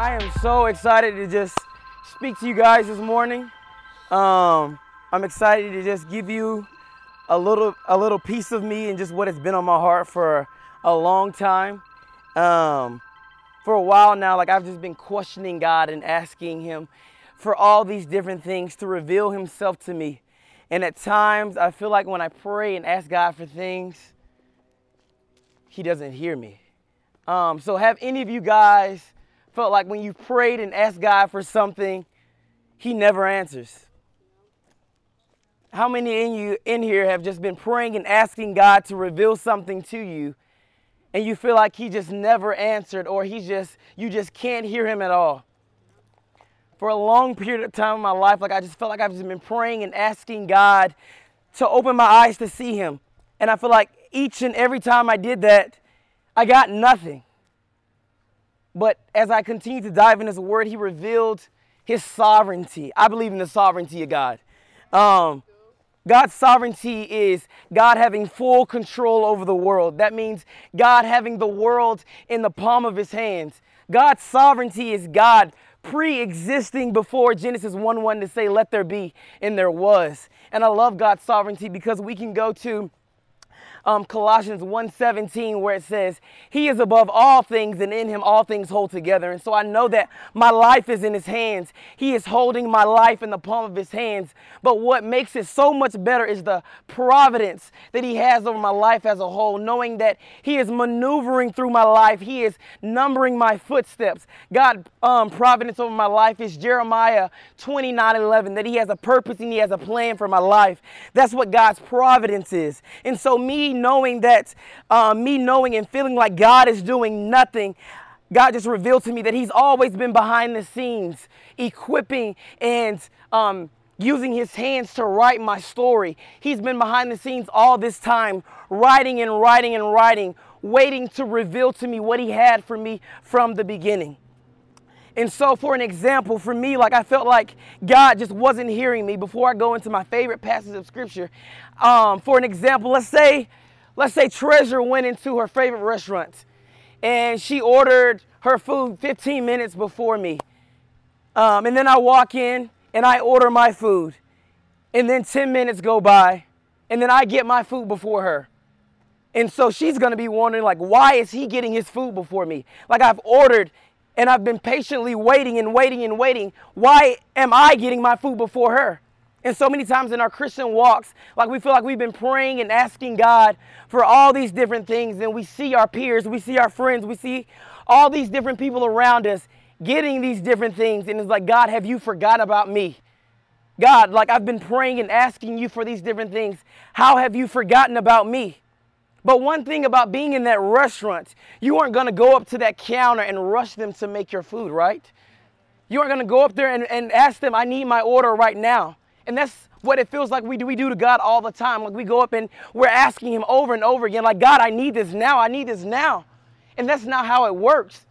I am so excited to just speak to you guys this morning. Um, I'm excited to just give you a little a little piece of me and just what has been on my heart for a long time. Um, for a while now, like I've just been questioning God and asking Him for all these different things to reveal Himself to me. And at times, I feel like when I pray and ask God for things, He doesn't hear me. Um, so, have any of you guys felt like when you prayed and asked God for something, He never answers? How many in you in here have just been praying and asking God to reveal something to you, and you feel like He just never answered, or He just you just can't hear Him at all? For a long period of time in my life, like I just felt like I've just been praying and asking God to open my eyes to see Him, and I feel like each and every time I did that, I got nothing. But as I continued to dive in His Word, He revealed His sovereignty. I believe in the sovereignty of God. Um, God's sovereignty is God having full control over the world. That means God having the world in the palm of His hands. God's sovereignty is God pre existing before Genesis 1 1 to say, Let there be, and there was. And I love God's sovereignty because we can go to um, Colossians 1:17 where it says, "He is above all things, and in Him all things hold together." And so I know that my life is in His hands. He is holding my life in the palm of His hands. But what makes it so much better is the providence that He has over my life as a whole, knowing that He is maneuvering through my life. He is numbering my footsteps. God, um, providence over my life is Jeremiah 29:11 that He has a purpose and He has a plan for my life. That's what God's providence is. And so me knowing that, uh, me knowing and feeling like God is doing nothing, God just revealed to me that He's always been behind the scenes, equipping and um, using His hands to write my story. He's been behind the scenes all this time, writing and writing and writing, waiting to reveal to me what He had for me from the beginning. And so, for an example, for me, like I felt like God just wasn't hearing me before I go into my favorite passage of scripture. Um, for an example, let's say Let's say Treasure went into her favorite restaurant and she ordered her food 15 minutes before me. Um, and then I walk in and I order my food. And then 10 minutes go by and then I get my food before her. And so she's gonna be wondering, like, why is he getting his food before me? Like, I've ordered and I've been patiently waiting and waiting and waiting. Why am I getting my food before her? And so many times in our Christian walks, like we feel like we've been praying and asking God for all these different things, and we see our peers, we see our friends, we see all these different people around us getting these different things, and it's like, God, have you forgot about me? God, like I've been praying and asking you for these different things. How have you forgotten about me? But one thing about being in that restaurant, you aren't gonna go up to that counter and rush them to make your food, right? You aren't gonna go up there and, and ask them, I need my order right now. And that's what it feels like we do we do to God all the time. Like we go up and we're asking him over and over again like God, I need this now. I need this now. And that's not how it works.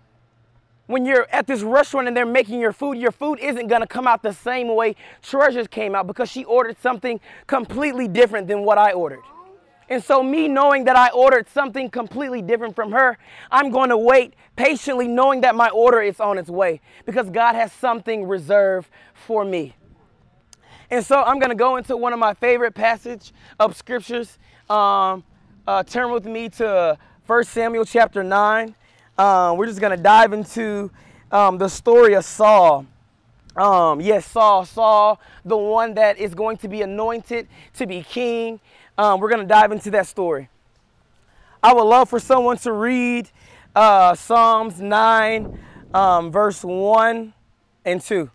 When you're at this restaurant and they're making your food, your food isn't to come out the same way Treasures came out because she ordered something completely different than what I ordered. And so, me knowing that I ordered something completely different from her, I'm going to wait patiently, knowing that my order is on its way because God has something reserved for me. And so I'm going to go into one of my favorite passage of scriptures. Um, uh, turn with me to 1 Samuel chapter 9. Um, we're just going to dive into um, the story of Saul. Um, yes, Saul, Saul, the one that is going to be anointed to be king. Um, we're going to dive into that story. I would love for someone to read uh, Psalms 9, um, verse 1 and 2.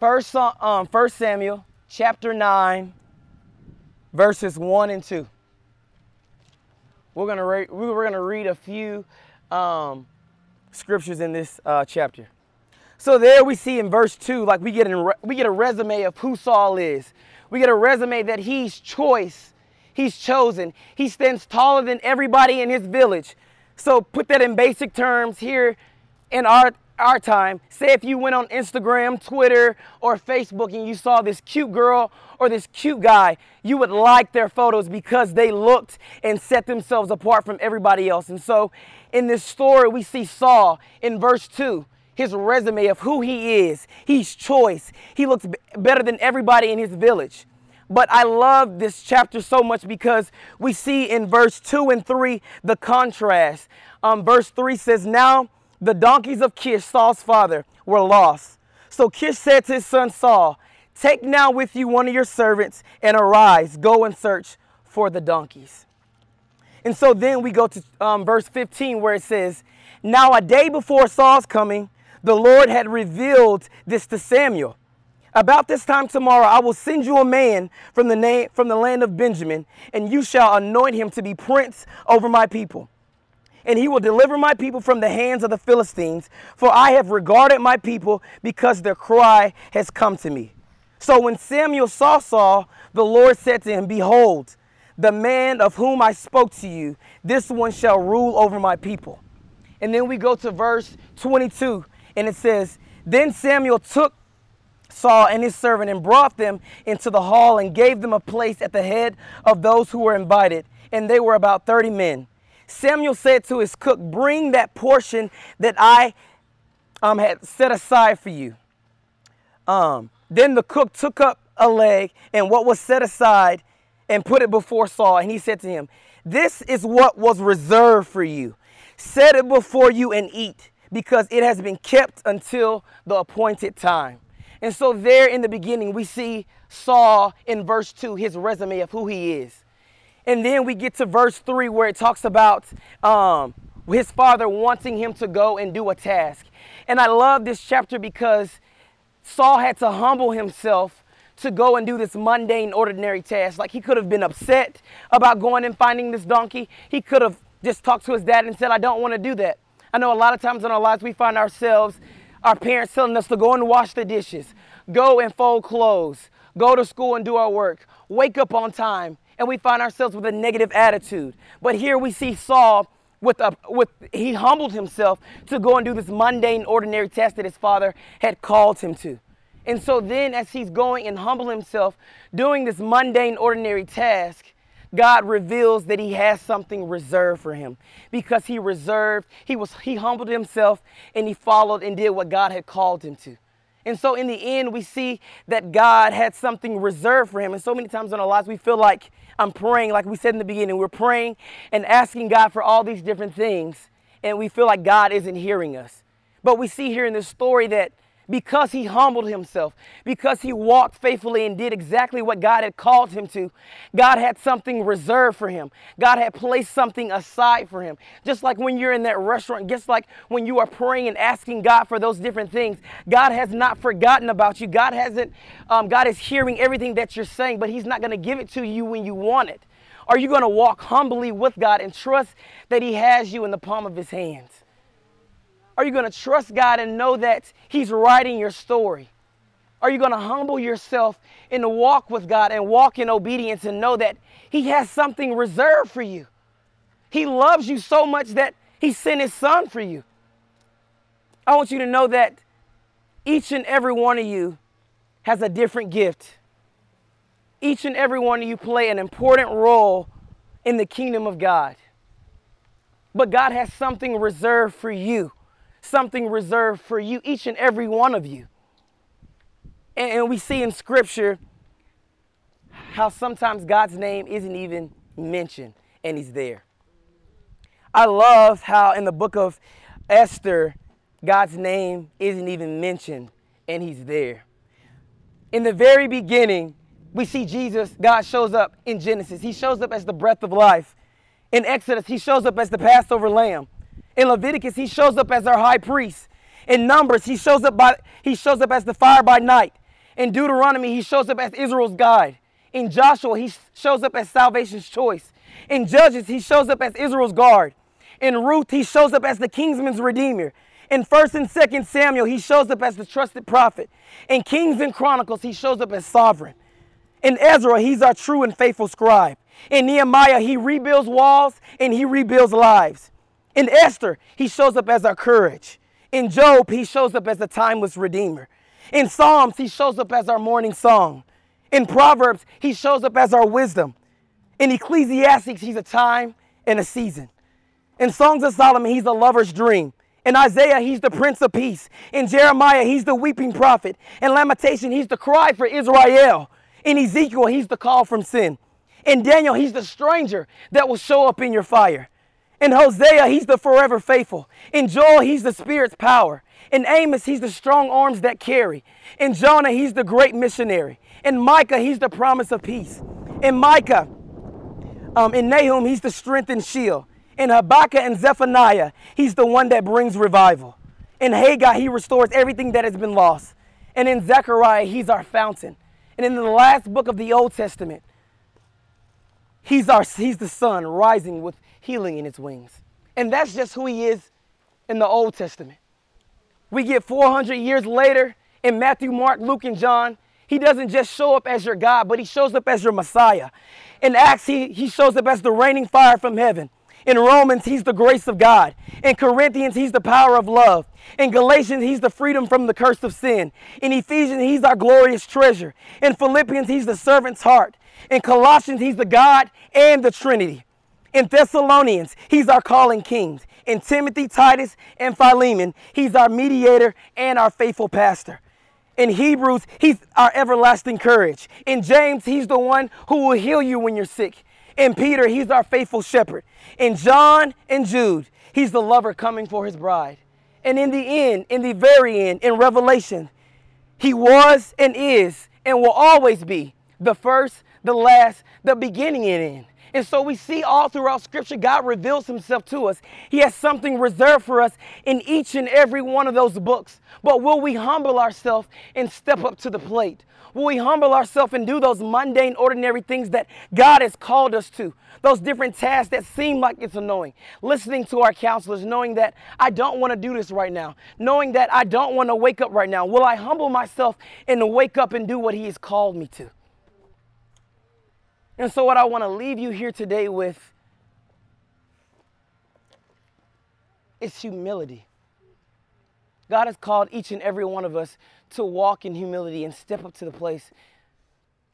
First, um, First Samuel chapter 9, verses 1 and 2. We're going to re- we're to read a few um, scriptures in this uh, chapter. So there we see in verse 2, like we get, re- we get a resume of who Saul is. We get a resume that he's choice, he's chosen. He stands taller than everybody in his village. So put that in basic terms here in our our time, say if you went on Instagram, Twitter, or Facebook and you saw this cute girl or this cute guy, you would like their photos because they looked and set themselves apart from everybody else. And so in this story, we see Saul in verse 2 his resume of who he is. He's choice. He looks better than everybody in his village. But I love this chapter so much because we see in verse 2 and 3 the contrast. Um, verse 3 says, Now the donkeys of Kish, Saul's father, were lost. So Kish said to his son Saul, Take now with you one of your servants and arise, go and search for the donkeys. And so then we go to um, verse 15 where it says, Now a day before Saul's coming, the Lord had revealed this to Samuel. About this time tomorrow, I will send you a man from the name from the land of Benjamin, and you shall anoint him to be prince over my people. And he will deliver my people from the hands of the Philistines, for I have regarded my people because their cry has come to me. So when Samuel saw Saul, the Lord said to him, Behold, the man of whom I spoke to you, this one shall rule over my people. And then we go to verse 22, and it says, Then Samuel took Saul and his servant and brought them into the hall and gave them a place at the head of those who were invited. And they were about 30 men. Samuel said to his cook, Bring that portion that I um, had set aside for you. Um, then the cook took up a leg and what was set aside and put it before Saul. And he said to him, This is what was reserved for you. Set it before you and eat, because it has been kept until the appointed time. And so, there in the beginning, we see Saul in verse 2, his resume of who he is. And then we get to verse 3, where it talks about um, his father wanting him to go and do a task. And I love this chapter because Saul had to humble himself to go and do this mundane, ordinary task. Like he could have been upset about going and finding this donkey. He could have just talked to his dad and said, I don't want to do that. I know a lot of times in our lives we find ourselves our parents telling us to go and wash the dishes, go and fold clothes, go to school and do our work, wake up on time, and we find ourselves with a negative attitude. But here we see Saul with a with he humbled himself to go and do this mundane ordinary task that his father had called him to. And so then as he's going and humble himself doing this mundane ordinary task, God reveals that he has something reserved for him because he reserved, he was he humbled himself and he followed and did what God had called him to. And so in the end, we see that God had something reserved for him. And so many times in our lives, we feel like I'm praying, like we said in the beginning, we're praying and asking God for all these different things, and we feel like God isn't hearing us. But we see here in this story that because he humbled himself, because he walked faithfully and did exactly what God had called him to, God had something reserved for him. God had placed something aside for him. Just like when you're in that restaurant, just like when you are praying and asking God for those different things, God has not forgotten about you. God hasn't, um, God is hearing everything that you're saying, but he's not going to give it to you when you want it. Are you going to walk humbly with God and trust that he has you in the palm of his hands? Are you going to trust God and know that He's writing your story? Are you going to humble yourself in the walk with God and walk in obedience and know that He has something reserved for you? He loves you so much that He sent His Son for you. I want you to know that each and every one of you has a different gift. Each and every one of you play an important role in the kingdom of God. But God has something reserved for you something reserved for you, each and every one of you. And, and we see in Scripture how sometimes God's name isn't even mentioned and He's there. I love how in the book of Esther, God's name isn't even mentioned and He's there. In the very beginning, we see Jesus, God shows up in Genesis. He shows up as the breath of life. In Exodus, He shows up as the Passover lamb. In Leviticus, he shows up as our high priest. In Numbers, he shows up by he shows up as the fire by night. In Deuteronomy, he shows up as Israel's guide. In Joshua, he shows up as salvation's choice. In Judges, he shows up as Israel's guard. In Ruth, he shows up as the kinsman's redeemer. In 1st and 2nd Samuel, he shows up as the trusted prophet. In Kings and Chronicles, he shows up as sovereign. In Ezra, he's our true and faithful scribe. In Nehemiah, he rebuilds walls and he rebuilds lives. In Esther, he shows up as our courage. In Job, he shows up as a timeless redeemer. In Psalms, he shows up as our morning song. In Proverbs, he shows up as our wisdom. In Ecclesiastics, he's a time and a season. In Songs of Solomon, he's a lover's dream. In Isaiah, he's the Prince of Peace. In Jeremiah, he's the weeping prophet. In Lamentation, he's the cry for Israel. In Ezekiel, he's the call from sin. In Daniel, he's the stranger that will show up in your fire. In Hosea, he's the forever faithful. In Joel, he's the Spirit's power. In Amos, he's the strong arms that carry. In Jonah, he's the great missionary. In Micah, he's the promise of peace. In Micah, um, in Nahum, he's the strength and shield. In Habakkuk and Zephaniah, he's the one that brings revival. In Haggai, he restores everything that has been lost. And in Zechariah, he's our fountain. And in the last book of the Old Testament, he's, our, he's the sun rising with healing in its wings. And that's just who he is in the Old Testament. We get 400 years later in Matthew, Mark, Luke, and John. He doesn't just show up as your God, but he shows up as your Messiah. In Acts, he, he shows up as the raining fire from heaven. In Romans, he's the grace of God. In Corinthians, he's the power of love. In Galatians, he's the freedom from the curse of sin. In Ephesians, he's our glorious treasure. In Philippians, he's the servant's heart. In Colossians, he's the God and the Trinity. In Thessalonians, he's our calling kings. In Timothy, Titus, and Philemon, he's our mediator and our faithful pastor. In Hebrews, he's our everlasting courage. In James, he's the one who will heal you when you're sick. In Peter, he's our faithful shepherd. In John and Jude, he's the lover coming for his bride. And in the end, in the very end, in Revelation, he was and is and will always be the first, the last, the beginning and end. And so we see all throughout Scripture, God reveals Himself to us. He has something reserved for us in each and every one of those books. But will we humble ourselves and step up to the plate? Will we humble ourselves and do those mundane, ordinary things that God has called us to? Those different tasks that seem like it's annoying. Listening to our counselors, knowing that I don't want to do this right now, knowing that I don't want to wake up right now. Will I humble myself and wake up and do what He has called me to? And so, what I want to leave you here today with is humility. God has called each and every one of us to walk in humility and step up to the place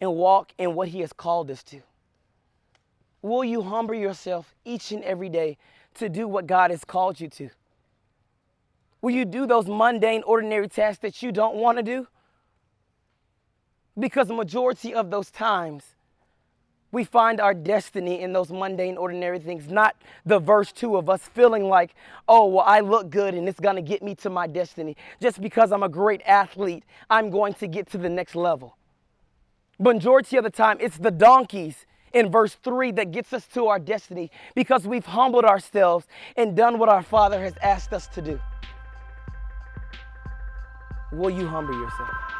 and walk in what He has called us to. Will you humble yourself each and every day to do what God has called you to? Will you do those mundane, ordinary tasks that you don't want to do? Because the majority of those times, we find our destiny in those mundane, ordinary things, not the verse two of us feeling like, oh, well, I look good and it's to get me to my destiny. Just because I'm a great athlete, I'm going to get to the next level. Majority of the time, it's the donkeys in verse 3 that gets us to our destiny because we've humbled ourselves and done what our Father has asked us to do. Will you humble yourself?